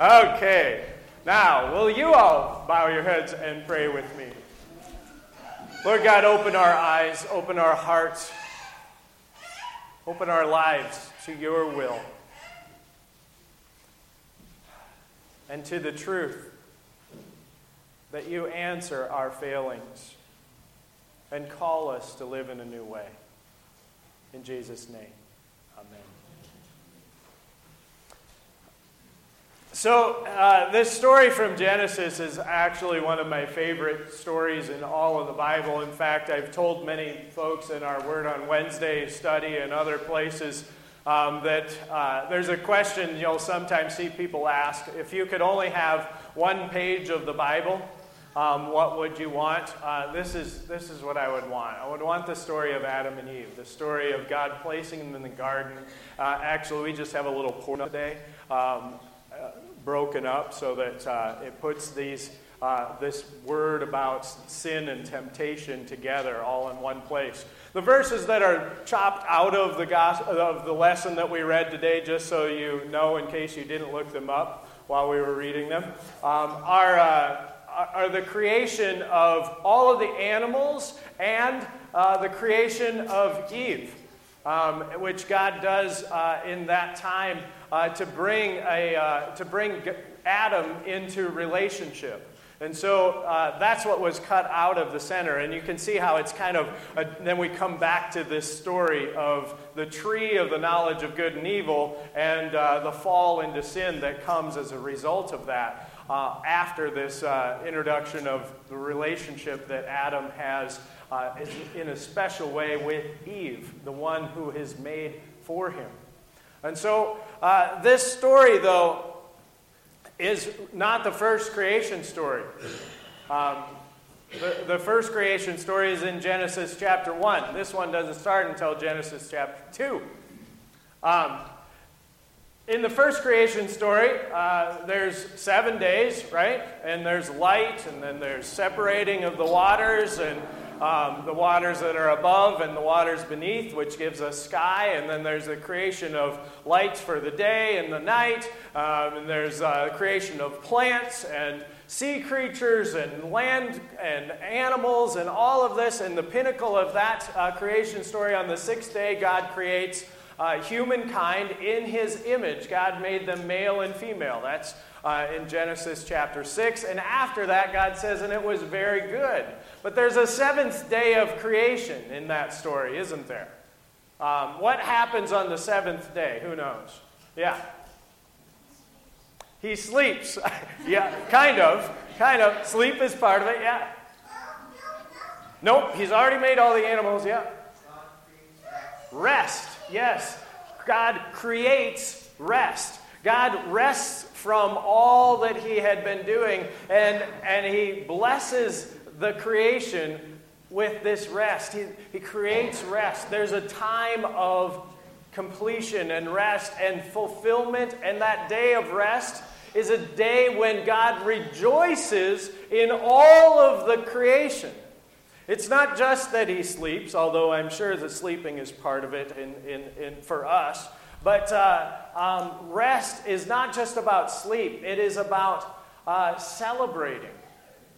Okay, now, will you all bow your heads and pray with me? Lord God, open our eyes, open our hearts, open our lives to your will and to the truth that you answer our failings and call us to live in a new way. In Jesus' name, amen. So, uh, this story from Genesis is actually one of my favorite stories in all of the Bible. In fact, I've told many folks in our Word on Wednesday study and other places um, that uh, there's a question you'll sometimes see people ask if you could only have one page of the Bible, um, what would you want? Uh, this, is, this is what I would want. I would want the story of Adam and Eve, the story of God placing them in the garden. Uh, actually, we just have a little portion today. Um, broken up so that uh, it puts these, uh, this word about sin and temptation together all in one place. The verses that are chopped out of the, gospel, of the lesson that we read today, just so you know in case you didn't look them up while we were reading them, um, are, uh, are the creation of all of the animals and uh, the creation of Eve. Um, which God does uh, in that time uh, to bring a uh, to bring Adam into relationship. And so uh, that's what was cut out of the center. And you can see how it's kind of, a, then we come back to this story of the tree of the knowledge of good and evil and uh, the fall into sin that comes as a result of that uh, after this uh, introduction of the relationship that Adam has uh, in a special way with Eve, the one who is made for him. And so, uh, this story, though, is not the first creation story. Um, the, the first creation story is in Genesis chapter 1. This one doesn't start until Genesis chapter 2. Um, in the first creation story, uh, there's seven days, right? And there's light, and then there's separating of the waters, and um, the waters that are above and the waters beneath, which gives us sky. And then there's the creation of lights for the day and the night. Um, and there's uh, creation of plants and sea creatures and land and animals and all of this. And the pinnacle of that uh, creation story on the sixth day, God creates uh, humankind in his image. God made them male and female. That's uh, in Genesis chapter 6. And after that, God says, and it was very good. But there's a seventh day of creation in that story, isn't there? Um, what happens on the seventh day? Who knows? Yeah. He sleeps. yeah, kind of. Kind of. Sleep is part of it, yeah. Nope, he's already made all the animals, yeah. Rest, yes. God creates rest. God rests from all that he had been doing, and, and he blesses the creation with this rest. He, he creates rest. There's a time of completion and rest and fulfillment, and that day of rest is a day when God rejoices in all of the creation. It's not just that he sleeps, although I'm sure that sleeping is part of it in, in, in for us. But uh, um, rest is not just about sleep, it is about uh, celebrating.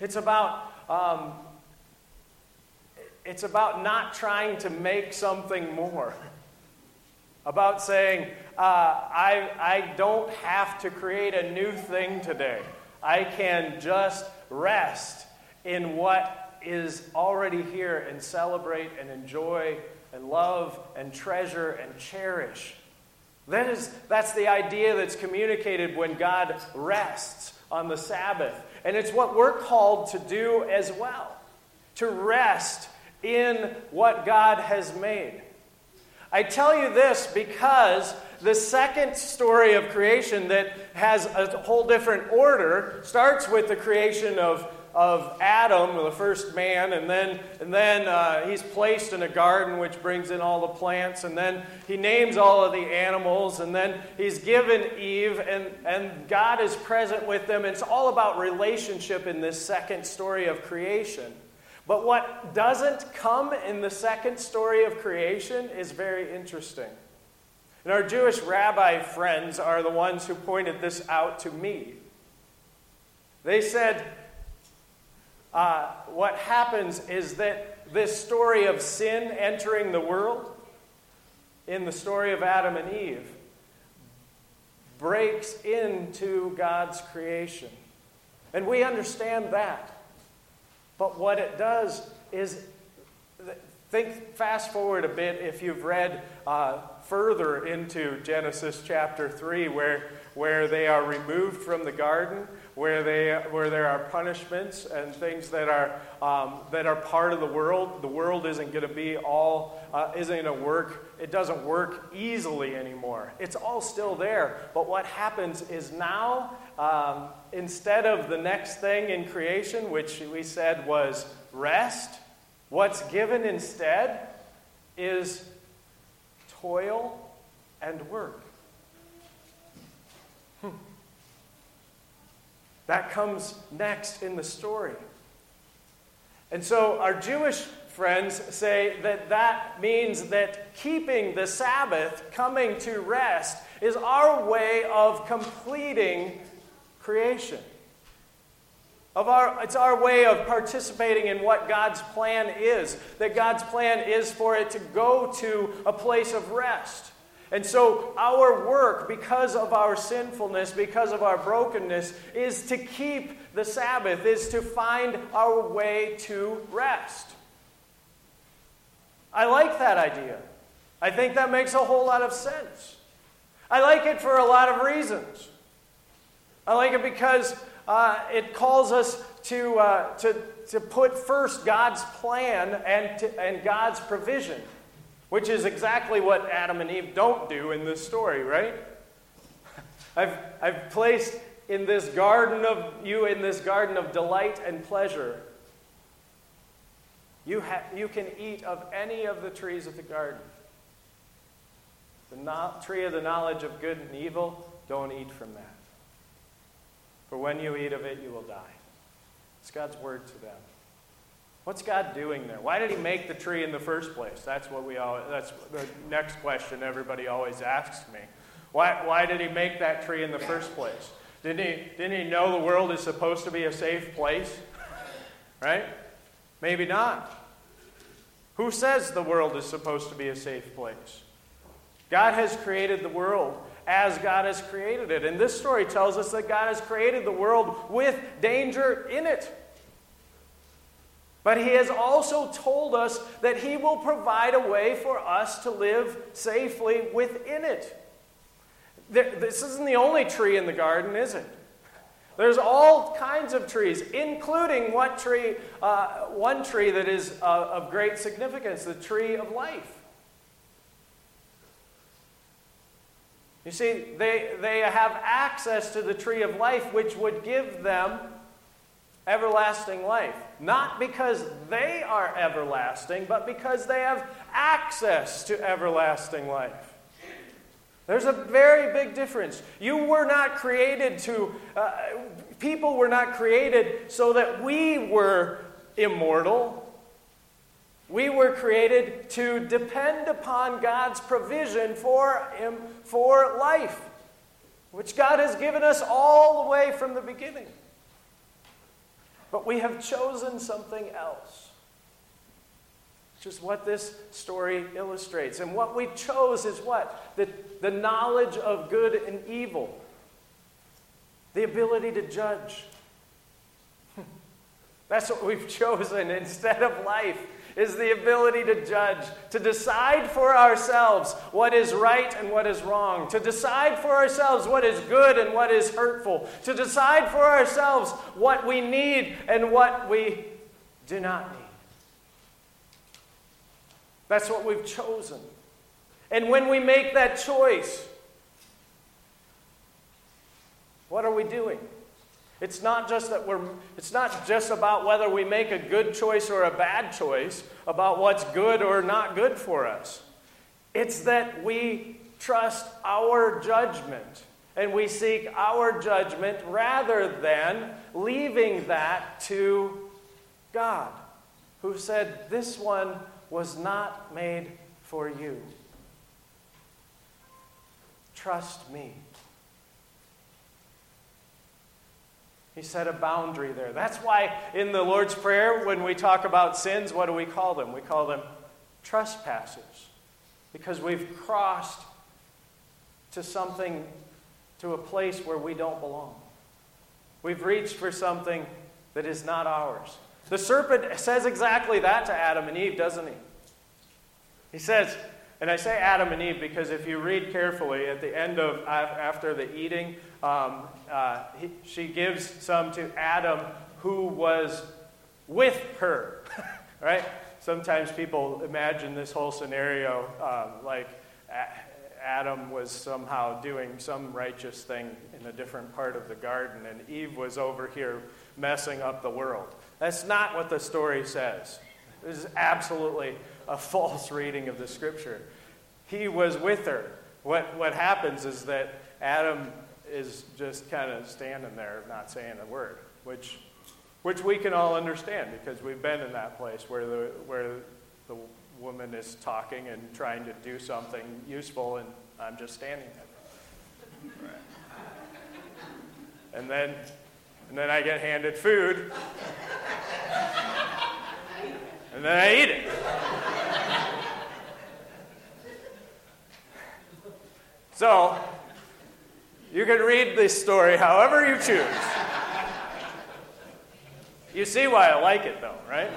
It's about um, it's about not trying to make something more. About saying, uh, I, I don't have to create a new thing today. I can just rest in what is already here and celebrate and enjoy and love and treasure and cherish. That is, that's the idea that's communicated when God rests on the Sabbath. And it's what we're called to do as well to rest in what God has made. I tell you this because the second story of creation that has a whole different order starts with the creation of of Adam, the first man, and then, and then uh, he's placed in a garden which brings in all the plants, and then he names all of the animals, and then he's given Eve, and, and God is present with them. It's all about relationship in this second story of creation. But what doesn't come in the second story of creation is very interesting. And our Jewish rabbi friends are the ones who pointed this out to me. They said, uh, what happens is that this story of sin entering the world, in the story of Adam and Eve, breaks into God's creation. And we understand that. But what it does is think fast forward a bit if you've read uh, further into Genesis chapter 3, where, where they are removed from the garden, where, they, where there are punishments and things that are, um, that are part of the world. The world isn't going to be all, uh, isn't to work, it doesn't work easily anymore. It's all still there. But what happens is now, um, instead of the next thing in creation, which we said was rest, what's given instead is toil and work. That comes next in the story. And so our Jewish friends say that that means that keeping the Sabbath, coming to rest, is our way of completing creation. Of our, it's our way of participating in what God's plan is. That God's plan is for it to go to a place of rest. And so, our work, because of our sinfulness, because of our brokenness, is to keep the Sabbath, is to find our way to rest. I like that idea. I think that makes a whole lot of sense. I like it for a lot of reasons. I like it because uh, it calls us to, uh, to, to put first God's plan and, to, and God's provision, which is exactly what Adam and Eve don't do in this story, right? I've, I've placed in this garden of you in this garden of delight and pleasure. You, ha- you can eat of any of the trees of the garden. The no- tree of the knowledge of good and evil, don't eat from that. For when you eat of it, you will die. It's God's word to them. What's God doing there? Why did He make the tree in the first place? That's what we all. That's the next question everybody always asks me. Why, why did He make that tree in the first place? Didn't he, didn't he know the world is supposed to be a safe place? Right? Maybe not. Who says the world is supposed to be a safe place? God has created the world as God has created it. And this story tells us that God has created the world with danger in it. But He has also told us that He will provide a way for us to live safely within it. This isn't the only tree in the garden, is it? There's all kinds of trees, including what tree, uh, one tree that is uh, of great significance, the tree of life. You see, they, they have access to the tree of life, which would give them everlasting life. Not because they are everlasting, but because they have access to everlasting life. There's a very big difference. You were not created to, uh, people were not created so that we were immortal. We were created to depend upon God's provision for, for life, which God has given us all the way from the beginning. But we have chosen something else, which is what this story illustrates. And what we chose is what? The, the knowledge of good and evil, the ability to judge. That's what we've chosen instead of life is the ability to judge, to decide for ourselves what is right and what is wrong, to decide for ourselves what is good and what is hurtful, to decide for ourselves what we need and what we do not need. That's what we've chosen. And when we make that choice, what are we doing? It's not just that we're it's not just about whether we make a good choice or a bad choice, about what's good or not good for us. It's that we trust our judgment and we seek our judgment rather than leaving that to God, who said, This one was not made for you. trust me. He set a boundary there. That's why in the Lord's Prayer, when we talk about sins, what do we call them? We call them trespasses. Because we've crossed to something, to a place where we don't belong. We've reached for something that is not ours. The serpent says exactly that to Adam and Eve, doesn't he? He says, and I say Adam and Eve because if you read carefully at the end of after the eating, um, uh, he, she gives some to Adam who was with her, right? Sometimes people imagine this whole scenario um, like Adam was somehow doing some righteous thing in a different part of the garden, and Eve was over here messing up the world. That's not what the story says. This is absolutely a false reading of the scripture. He was with her. What, what happens is that Adam is just kind of standing there, not saying a word, which, which we can all understand because we've been in that place where the, where the woman is talking and trying to do something useful, and I'm just standing there. And then, and then I get handed food, and then I eat it. So, you can read this story however you choose. You see why I like it, though, right?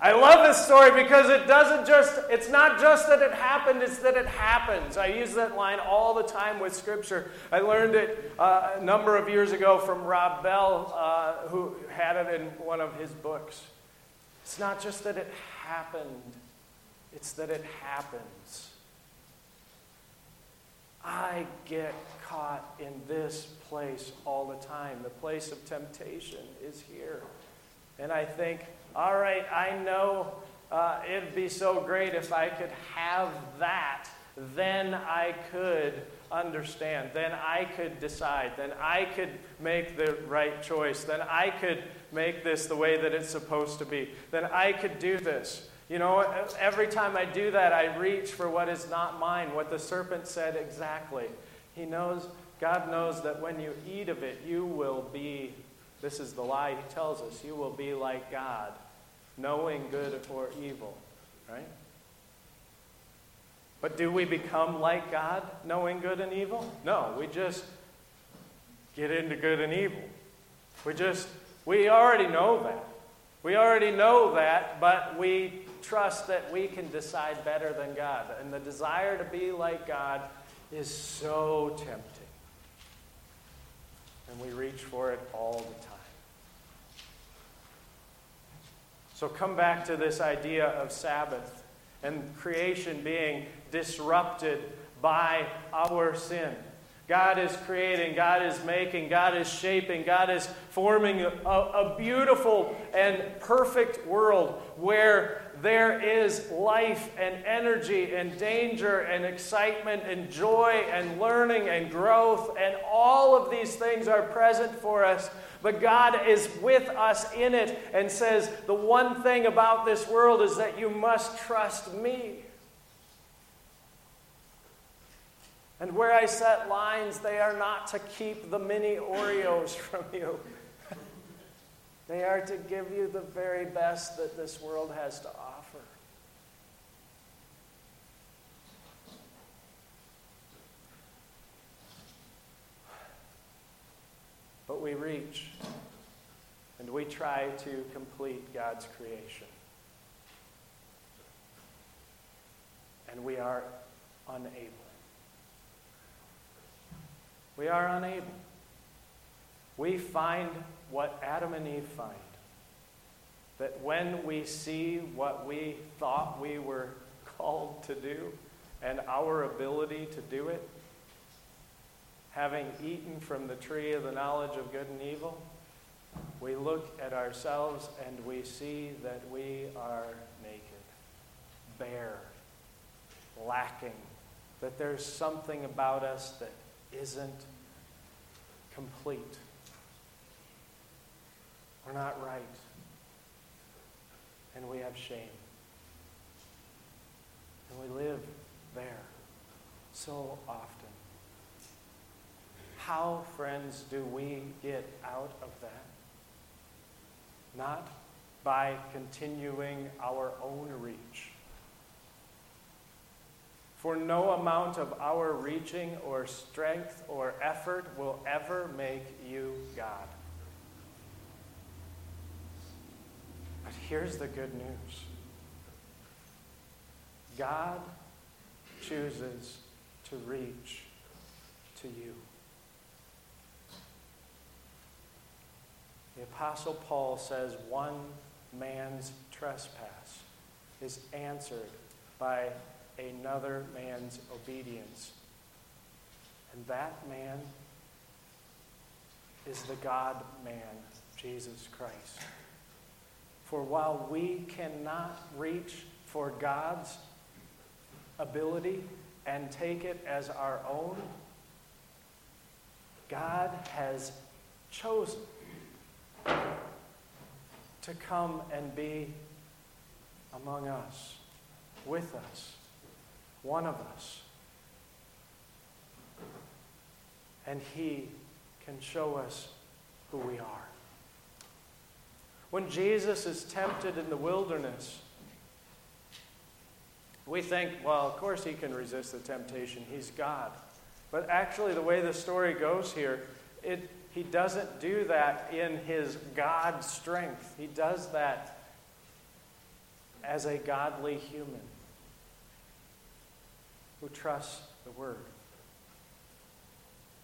I love this story because it doesn't just, it's not just that it happened, it's that it happens. I use that line all the time with Scripture. I learned it uh, a number of years ago from Rob Bell, uh, who had it in one of his books. It's not just that it happened, it's that it happens. I get caught in this place all the time. The place of temptation is here. And I think, all right, I know uh, it'd be so great if I could have that. Then I could understand. Then I could decide. Then I could make the right choice. Then I could make this the way that it's supposed to be. Then I could do this. You know, every time I do that, I reach for what is not mine, what the serpent said exactly. He knows, God knows that when you eat of it, you will be, this is the lie he tells us, you will be like God, knowing good or evil, right? But do we become like God, knowing good and evil? No, we just get into good and evil. We just, we already know that. We already know that, but we trust that we can decide better than God. And the desire to be like God is so tempting. And we reach for it all the time. So come back to this idea of Sabbath and creation being disrupted by our sin. God is creating, God is making, God is shaping, God is forming a, a, beautiful and perfect world where there is life and energy and danger and excitement and joy and learning and growth, and all of these things are present for us. But God is with us in it and says, The one thing about this world is that you must trust me. And where I set lines, they are not to keep the mini Oreos from you. they are to give you the very best that this world has to offer. But we reach and we try to complete God's creation. And we are unable. We are unable. We find what Adam and Eve find that when we see what we thought we were called to do and our ability to do it, having eaten from the tree of the knowledge of good and evil, we look at ourselves and we see that we are naked, bare, lacking, that there's something about us that isn't complete. We're not right. And we have shame. And we live there so often. how, friends, do we get out of that? Not by continuing our own reach. For no amount of our reaching or strength or effort will ever make you God. But here's the good news God chooses to reach to you. The Apostle Paul says one man's trespass is answered by another man's obedience. And that man is the God man, Jesus Christ. For while we cannot reach for God's ability and take it as our own, God has chosen to come and be among us, with us, one of us. And He can show us who we are. When Jesus is tempted in the wilderness, we think, well, of course he can resist the temptation. He's God. But actually, the way the story goes here, it, he doesn't do that in his God strength. He does that as a godly human who trusts the Word,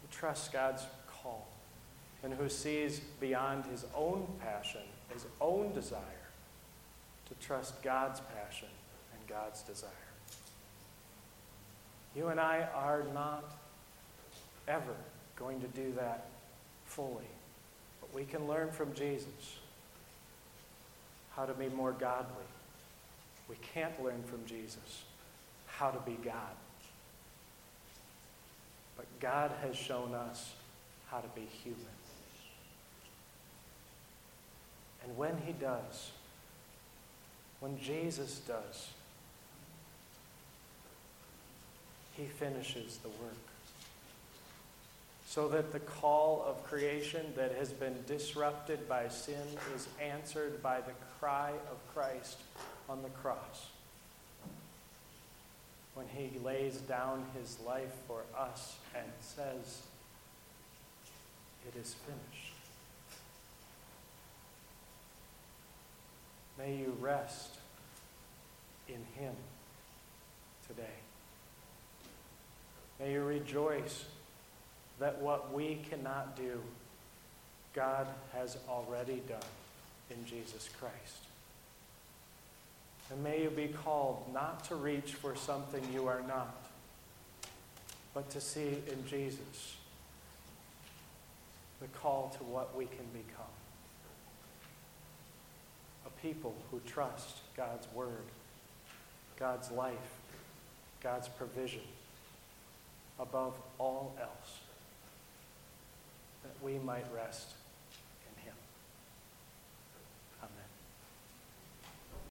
who trusts God's call, and who sees beyond his own passion, his own desire, to trust God's passion and God's desire. You and I are not ever going to do that fully. But we can learn from Jesus how to be more godly. We can't learn from Jesus how to be God. But God has shown us how to be human. And when He does, when Jesus does, He finishes the work so that the call of creation that has been disrupted by sin is answered by the cry of Christ on the cross. When he lays down his life for us and says, It is finished. May you rest in him today. May you rejoice that what we cannot do, God has already done in Jesus Christ. And may you be called not to reach for something you are not, but to see in Jesus the call to what we can become. A people who trust God's word, God's life, God's provision above all else that we might rest